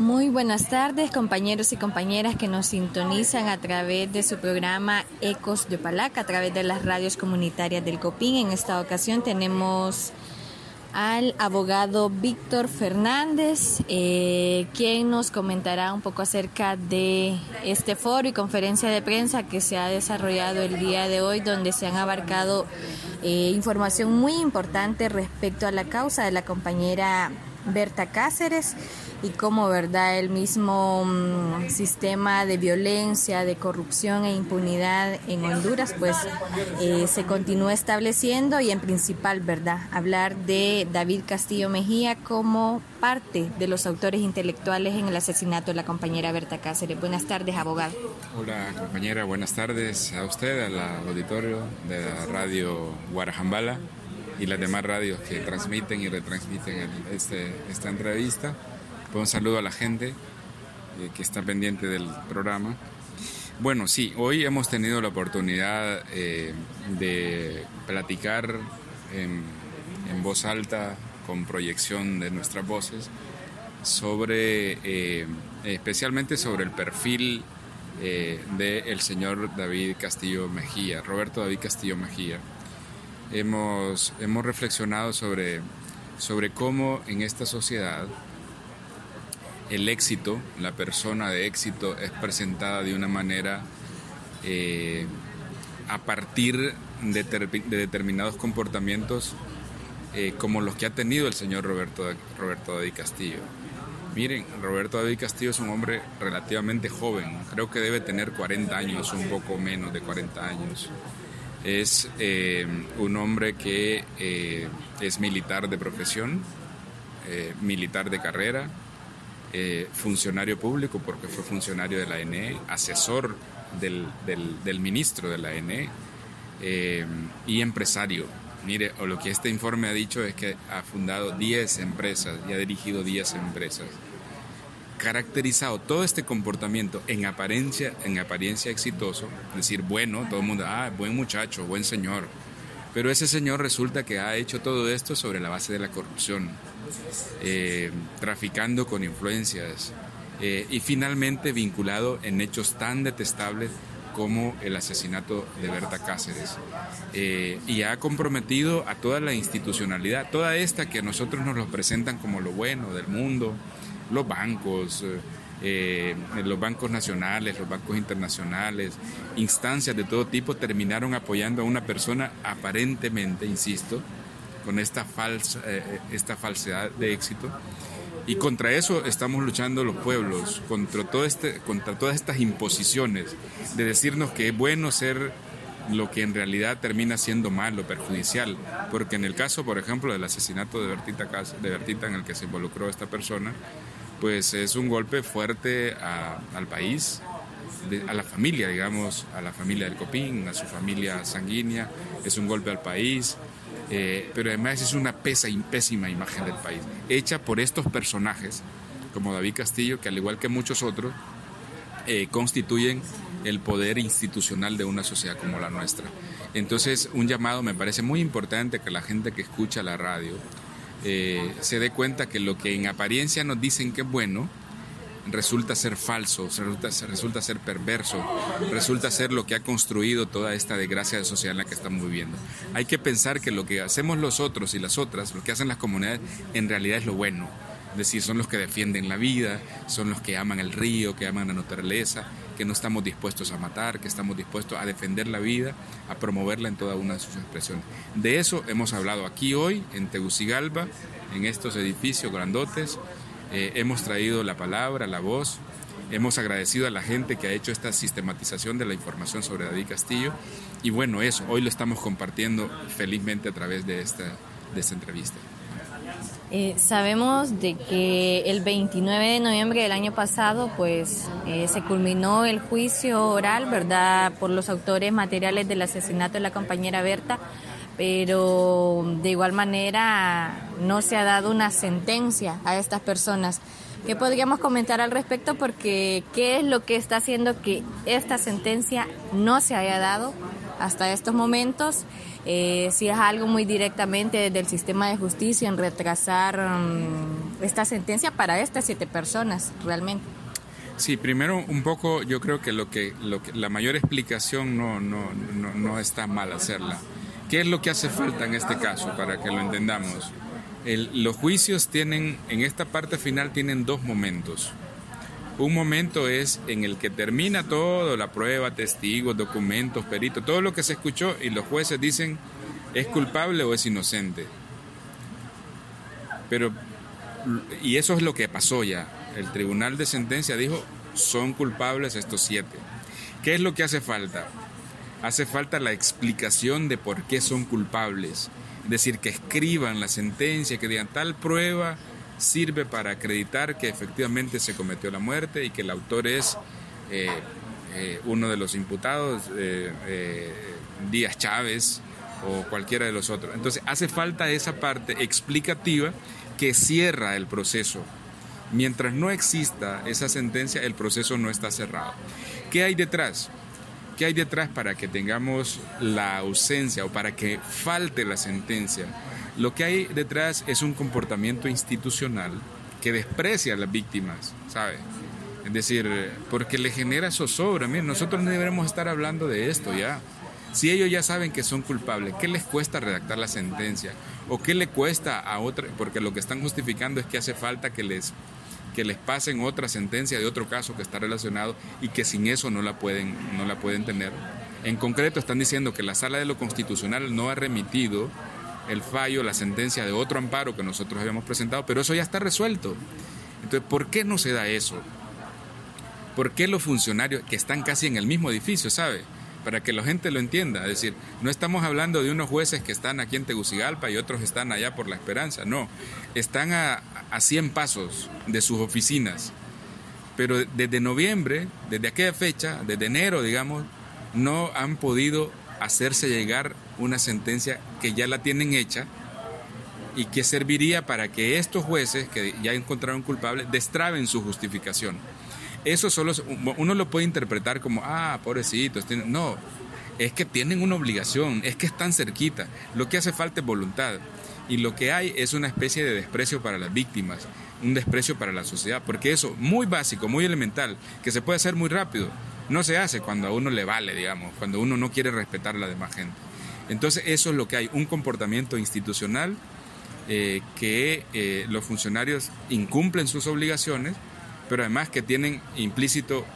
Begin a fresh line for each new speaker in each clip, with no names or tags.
Muy buenas tardes, compañeros y compañeras que nos sintonizan a través de su programa Ecos de Palaca, a través de las radios comunitarias del COPIN. En esta ocasión tenemos al abogado Víctor Fernández, eh, quien nos comentará un poco acerca de este foro y conferencia de prensa que se ha desarrollado el día de hoy, donde se han abarcado eh, información muy importante respecto a la causa de la compañera Berta Cáceres y cómo verdad el mismo mm, sistema de violencia, de corrupción e impunidad en Honduras pues eh, se continúa estableciendo y en principal verdad hablar de David Castillo Mejía como parte de los autores intelectuales en el asesinato de la compañera Berta Cáceres. Buenas tardes, abogado.
Hola, compañera, buenas tardes a usted, al auditorio de la radio Guarajambala y las demás radios que transmiten y retransmiten este, esta entrevista. Pues un saludo a la gente eh, que está pendiente del programa. Bueno, sí, hoy hemos tenido la oportunidad eh, de platicar en, voz alta, con proyección de nuestras voces, sobre, eh, especialmente sobre el perfil del señor David Castillo Mejía, Roberto David Castillo Mejía hemos, hemos reflexionado sobre, sobre cómo en esta sociedad el éxito, la persona de éxito es presentada de una manera eh, a partir de, determinados comportamientos eh, como los que ha tenido el señor Roberto, Roberto David Castillo. Miren, Roberto David Castillo es un hombre relativamente joven, creo que debe tener 40 años, un poco menos de 40 años. Es eh, un hombre que eh, es militar de profesión, eh, militar de carrera, funcionario público porque fue funcionario de la ENE, asesor del, del, ministro de la ENE y empresario. Mire, o lo que este informe ha dicho es que ha fundado 10 empresas y ha dirigido 10 empresas caracterizado todo este comportamiento en apariencia, en apariencia exitoso, es decir, bueno, todo el mundo, ah, buen muchacho, buen señor, pero ese señor resulta que ha hecho todo esto sobre la base de la corrupción, eh, traficando con influencias eh, y finalmente vinculado en hechos tan detestables como el asesinato de Berta Cáceres. Eh, y ha comprometido a toda la institucionalidad, toda esta que a nosotros nos lo presentan como lo bueno del mundo, los bancos, eh, eh, los bancos nacionales, los bancos internacionales, instancias de todo tipo terminaron apoyando a una persona aparentemente, insisto, con esta, falsa, eh, esta falsedad de éxito. Y contra eso estamos luchando los pueblos, contra, todo este, contra todas estas imposiciones de decirnos que es bueno ser lo que en realidad termina siendo malo, perjudicial. Porque en el caso, por ejemplo, del asesinato de Bertita, de Bertita en el que se involucró esta persona, pues es un golpe fuerte al país, a la familia, digamos, a la familia del Copín, a su familia sanguínea, es un golpe al país, eh, pero además es una pesa, pésima imagen del país, hecha por estos personajes, como David Castillo, que al igual que muchos otros, eh, constituyen el poder institucional de una sociedad como la nuestra. Entonces, un llamado me parece muy importante que la gente que escucha la radio, eh, se dé cuenta que lo que en apariencia nos dicen que es bueno, resulta ser falso, resulta, resulta ser perverso, resulta ser lo que ha construido toda esta desgracia social en la que estamos viviendo. Hay que pensar que lo que hacemos los otros y las otras, lo que hacen las comunidades, en realidad es lo bueno. Es decir, son los que defienden la vida, son los que aman el río, que aman la naturaleza, que no estamos dispuestos a matar, que estamos dispuestos a defender la vida, a promoverla en toda una de sus expresiones. De eso hemos hablado aquí hoy, en Tegucigalpa, en estos edificios grandotes. Eh, hemos traído la palabra, la voz, hemos agradecido a la gente que ha hecho esta sistematización de la información sobre David Castillo. Y bueno, eso, hoy lo estamos compartiendo felizmente a través de esta, de esta entrevista.
Eh, sabemos de que el 29 de noviembre del año pasado, pues, eh, se culminó el juicio oral, ¿verdad?, por los autores materiales del asesinato de la compañera Berta, pero de igual manera no se ha dado una sentencia a estas personas. ¿Qué podríamos comentar al respecto? Porque ¿qué es lo que está haciendo que esta sentencia no se haya dado hasta estos momentos. Eh, si es algo muy directamente del sistema de justicia en retrasar mm, esta sentencia para estas siete personas, realmente.
Sí, primero un poco yo creo que lo que, lo que la mayor explicación no, no, no, no está mal hacerla. ¿Qué es lo que hace falta en este caso para que lo entendamos? Los juicios tienen, en esta parte final tienen dos momentos. Un momento es en el que termina todo, la prueba, testigos, documentos, peritos, todo lo que se escuchó y los jueces dicen es culpable o es inocente. Pero, y eso es lo que pasó ya. El tribunal de sentencia dijo son culpables estos siete. ¿Qué es lo que hace falta? Hace falta la explicación de por qué son culpables. Decir, que escriban la sentencia, que digan tal prueba sirve para acreditar que efectivamente se cometió la muerte y que el autor es eh, eh, uno de los imputados, eh, Díaz Chávez o cualquiera de los otros. Entonces hace falta esa parte explicativa que cierra el proceso. Mientras no exista esa sentencia, el proceso no está cerrado. ¿Qué hay detrás? ¿Qué hay detrás para que tengamos la ausencia o para que falte la sentencia? Lo que hay detrás es un comportamiento institucional que desprecia a las víctimas, ¿sabe? Es decir, porque le genera zozobra. Miren, nosotros no deberemos estar hablando de esto ya. Si ellos ya saben que son culpables, ¿qué les cuesta redactar la sentencia? ¿O qué le cuesta a otra? Porque lo que están justificando es que hace falta que les, que les pasen otra sentencia de otro caso que está relacionado y que sin eso no la pueden, no la pueden tener. En concreto están diciendo que la sala de lo constitucional no ha remitido el fallo, la sentencia de otro amparo que nosotros habíamos presentado, pero eso ya está resuelto. Entonces, ¿por qué no se da eso? ¿Por qué los funcionarios que están casi en el mismo edificio, sabe? Para que la gente lo entienda. Es decir, no estamos hablando de unos jueces que están aquí en Tegucigalpa y otros están allá por la esperanza. No, están a, a 100 pasos de sus oficinas. Pero desde noviembre, desde aquella fecha, desde enero, digamos, no han podido hacerse llegar una sentencia que ya la tienen hecha y que serviría para que estos jueces que ya encontraron culpable destraben su justificación. Eso solo uno lo puede interpretar como, ah, pobrecitos, no, es que tienen una obligación, es que están cerquita. Lo que hace falta es voluntad. Y lo que hay es una especie de desprecio para las víctimas, un desprecio para la sociedad, porque eso, muy básico, muy elemental, que se puede hacer muy rápido, no se hace cuando a uno le vale, digamos, cuando uno no quiere respetar a la demás gente. Entonces eso es lo que hay, un comportamiento institucional eh, que eh, los funcionarios incumplen sus obligaciones, pero además que tienen implícito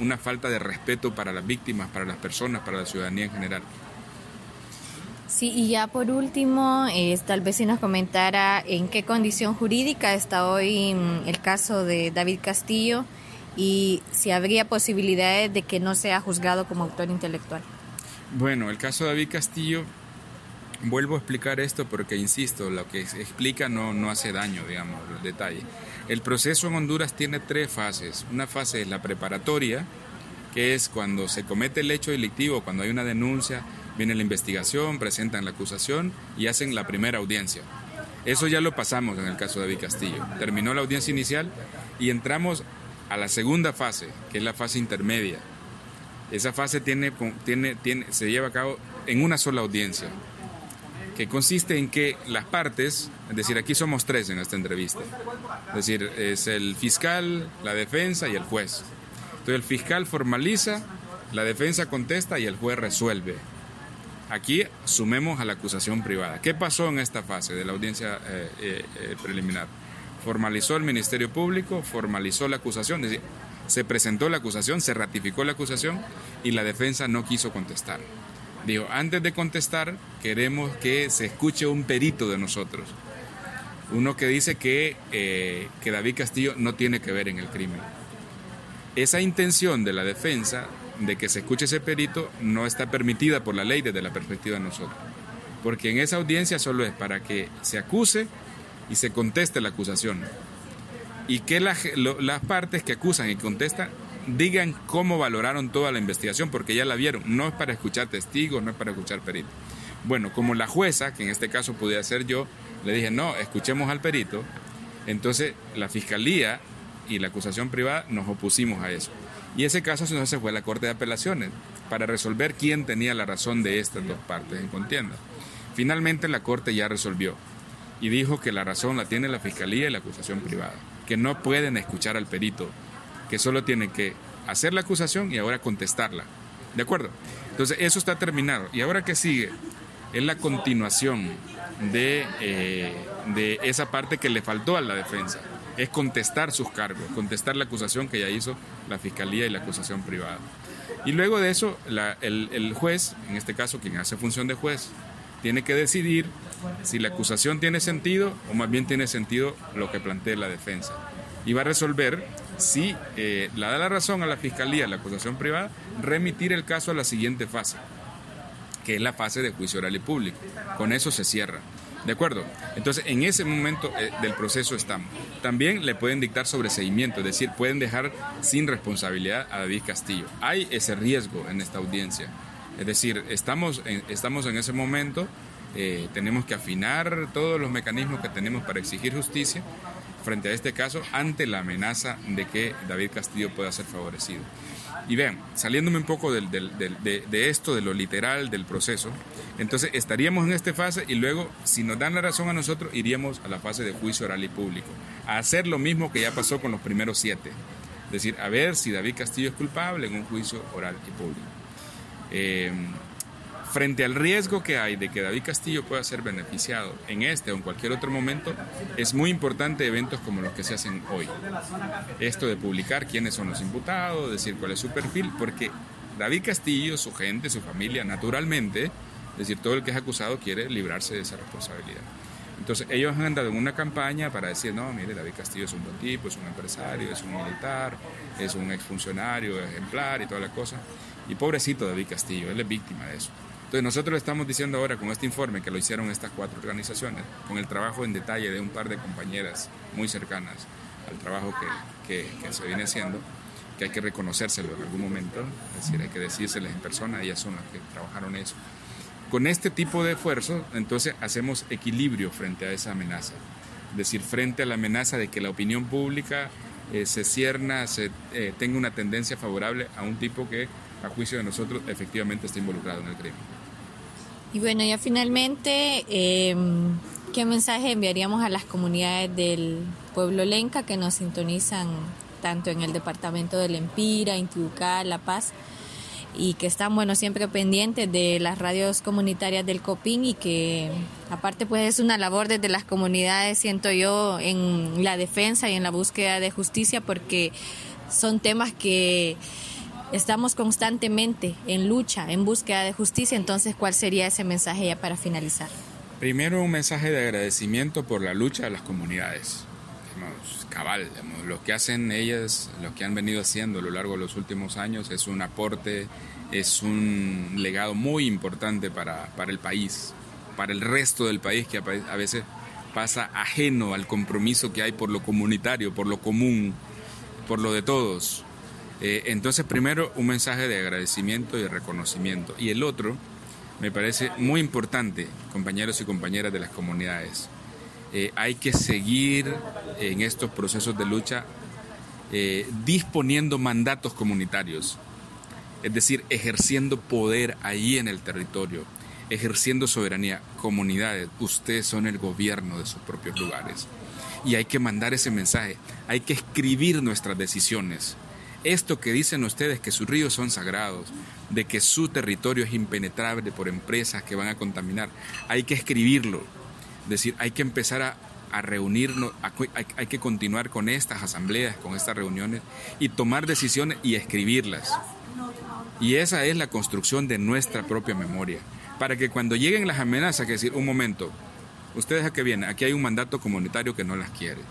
una falta de respeto para las víctimas, para las personas, para la ciudadanía en general.
Sí, y ya por último, eh, tal vez si nos comentara en qué condición jurídica está hoy mm, el caso de David Castillo y si habría posibilidades de que no sea juzgado como autor intelectual.
Bueno, el caso de David Castillo, vuelvo a explicar esto porque, insisto, lo que explica no, no hace daño, digamos, el detalle. El proceso en Honduras tiene tres fases. Una fase es la preparatoria, que es cuando se comete el hecho delictivo, cuando hay una denuncia, viene la investigación, presentan la acusación y hacen la primera audiencia. Eso ya lo pasamos en el caso de David Castillo. Terminó la audiencia inicial y entramos a la segunda fase, que es la fase intermedia. Esa fase tiene, tiene, tiene, se lleva a cabo en una sola audiencia, que consiste en que las partes, es decir, aquí somos tres en esta entrevista, es decir, es el fiscal, la defensa y el juez. Entonces el fiscal formaliza, la defensa contesta y el juez resuelve. Aquí sumemos a la acusación privada. ¿Qué pasó en esta fase de la audiencia eh, eh, eh, preliminar? formalizó el Ministerio Público, formalizó la acusación, es decir, se presentó la acusación, se ratificó la acusación y la defensa no quiso contestar. Dijo, antes de contestar, queremos que se escuche un perito de nosotros. Uno que dice que, eh, que David Castillo no tiene que ver en el crimen. Esa intención de la defensa de que se escuche ese perito no está permitida por la ley desde la perspectiva de nosotros. Porque en esa audiencia solo es para que se acuse y se conteste la acusación. Y que las partes que acusan y contestan digan cómo valoraron toda la investigación, porque ya la vieron. No es para escuchar testigos, no es para escuchar peritos. Bueno, como la jueza, que en este caso podía ser yo, le dije, no, escuchemos al perito. Entonces la fiscalía y la acusación privada nos opusimos a eso. Y ese caso se fue a la Corte de Apelaciones para resolver quién tenía la razón de estas dos partes en contienda. Finalmente la Corte ya resolvió y dijo que la razón la tiene la Fiscalía y la acusación privada, que no pueden escuchar al perito, que solo tienen que hacer la acusación y ahora contestarla. ¿De acuerdo? Entonces eso está terminado. ¿Y ahora qué sigue? Es la continuación de, eh, de esa parte que le faltó a la defensa. Es contestar sus cargos, contestar la acusación que ya hizo la Fiscalía y la acusación privada. Y luego de eso, el, el juez, en este caso quien hace función de juez, tiene que decidir si la acusación tiene sentido o más bien tiene sentido lo que plantea la defensa. Y va a resolver si eh, la da la razón a la fiscalía, la acusación privada, remitir el caso a la siguiente fase, que es la fase de juicio oral y público. Con eso se cierra. ¿De acuerdo? Entonces, en ese momento eh, del proceso estamos. También le pueden dictar sobreseimiento, es decir, pueden dejar sin responsabilidad a David Castillo. Hay ese riesgo en esta audiencia. Es decir, estamos en, estamos en ese momento, eh, tenemos que afinar todos los mecanismos que tenemos para exigir justicia frente a este caso ante la amenaza de que David Castillo pueda ser favorecido. Y vean, saliéndome un poco de, de, esto, de lo literal del proceso, entonces estaríamos en esta fase y luego, si nos dan la razón a nosotros, iríamos a la fase de juicio oral y público, a hacer lo mismo que ya pasó con los primeros siete, es decir, a ver si David Castillo es culpable en un juicio oral y público. Eh, frente al riesgo que hay de que David Castillo pueda ser beneficiado en este o en cualquier otro momento, es muy importante eventos como los que se hacen hoy. Esto de publicar quiénes son los imputados, decir cuál es su perfil, porque David Castillo, su gente, su familia, naturalmente, es decir, todo el que es acusado quiere librarse de esa responsabilidad. Entonces ellos han andado en una campaña para decir, no, mire, David Castillo es un buen tipo, es un empresario, es un militar, es un exfuncionario ejemplar y toda la cosa. Y pobrecito David Castillo, él es víctima de eso. Entonces nosotros estamos diciendo ahora con este informe que lo hicieron estas cuatro organizaciones, con el trabajo en detalle de un par de compañeras muy cercanas al trabajo que, que, se viene haciendo, que hay que reconocérselo en algún momento, es decir, hay que decírseles en persona, ellas son las que trabajaron eso. Con este tipo de esfuerzo, entonces hacemos equilibrio frente a esa amenaza, es decir, frente a la amenaza de que la opinión pública eh, se cierna, se, eh, tenga una tendencia favorable a un tipo que, a juicio de nosotros, efectivamente está involucrado en el crimen.
Y bueno, ya finalmente, em, ¿qué mensaje enviaríamos a las comunidades del pueblo Lenca que nos sintonizan tanto en el departamento del Empira, Intibucá, La Paz? y que están bueno siempre pendientes de las radios comunitarias del Copín y que aparte pues es una labor desde las comunidades siento yo en la defensa y en la búsqueda de justicia porque son temas que estamos constantemente en lucha, en búsqueda de justicia, entonces, ¿cuál sería ese mensaje ya para finalizar?
Primero, un mensaje de agradecimiento por la lucha de las comunidades. cabal, lo que hacen ellas, lo que han venido haciendo a lo largo de los últimos años es un aporte, es un legado muy importante para, para el país, para el resto del país que a veces pasa ajeno al compromiso que hay por lo comunitario, por lo común, por lo de todos. Eh, entonces, primero, un mensaje de agradecimiento y reconocimiento. Y el otro, me parece muy importante, compañeros y compañeras de las comunidades. Eh, hay que seguir en estos procesos de lucha eh, disponiendo mandatos comunitarios, es decir, ejerciendo poder ahí en el territorio, ejerciendo soberanía. Comunidades, ustedes son el gobierno de sus propios lugares. Y hay que mandar ese mensaje, hay que escribir nuestras decisiones esto que dicen ustedes que sus ríos son sagrados, de que su territorio es impenetrable por empresas que van a contaminar, hay que escribirlo. Es decir, hay que empezar a, reunirnos, hay, que continuar con estas asambleas, con estas reuniones y tomar decisiones y escribirlas. Y esa es la construcción de nuestra propia memoria. Para que cuando lleguen las amenazas, que decir, un momento, ustedes a qué vienen, aquí hay un mandato comunitario que no las quiere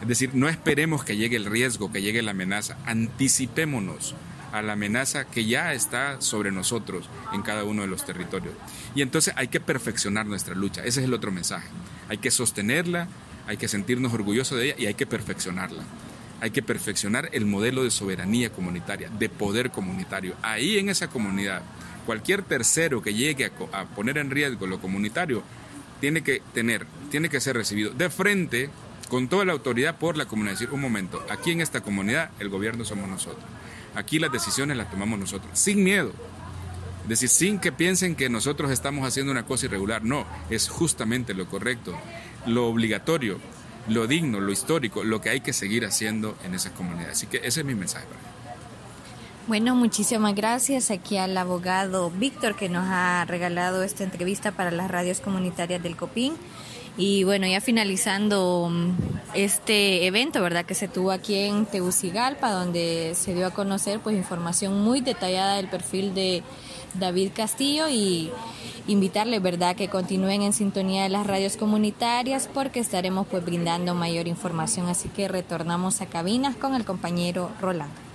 es decir, no esperemos que llegue el riesgo, que llegue la amenaza, anticipémonos a la amenaza que ya está sobre nosotros en cada uno de los territorios. Y entonces hay que perfeccionar nuestra lucha, ese es el otro mensaje. Hay que sostenerla, hay que sentirnos orgullosos de ella y hay que perfeccionarla. Hay que perfeccionar el modelo de soberanía comunitaria, de poder comunitario. Ahí en esa comunidad, cualquier tercero que llegue a, poner en riesgo lo comunitario, tiene que tener, tiene que ser recibido de frente con toda la autoridad por la comunidad. Decir, un momento, aquí en esta comunidad el gobierno somos nosotros. Aquí las decisiones las tomamos nosotros, sin miedo. Es decir, sin que piensen que nosotros estamos haciendo una cosa irregular. No, es justamente lo correcto, lo obligatorio, lo digno, lo histórico, lo que hay que seguir haciendo en esas comunidades. Así que ese es mi mensaje para
Bueno, muchísimas gracias aquí al abogado Víctor que nos ha regalado esta entrevista para las radios comunitarias del COPIN. Y bueno, ya finalizando mm, este evento, ¿verdad? Que se tuvo aquí en Tegucigalpa, donde se dio a conocer pues información muy detallada del perfil de David Castillo y invitarles, ¿verdad?, que continúen en sintonía de las radios comunitarias porque estaremos pues brindando mayor información. Así que retornamos a cabinas con el compañero Rolando.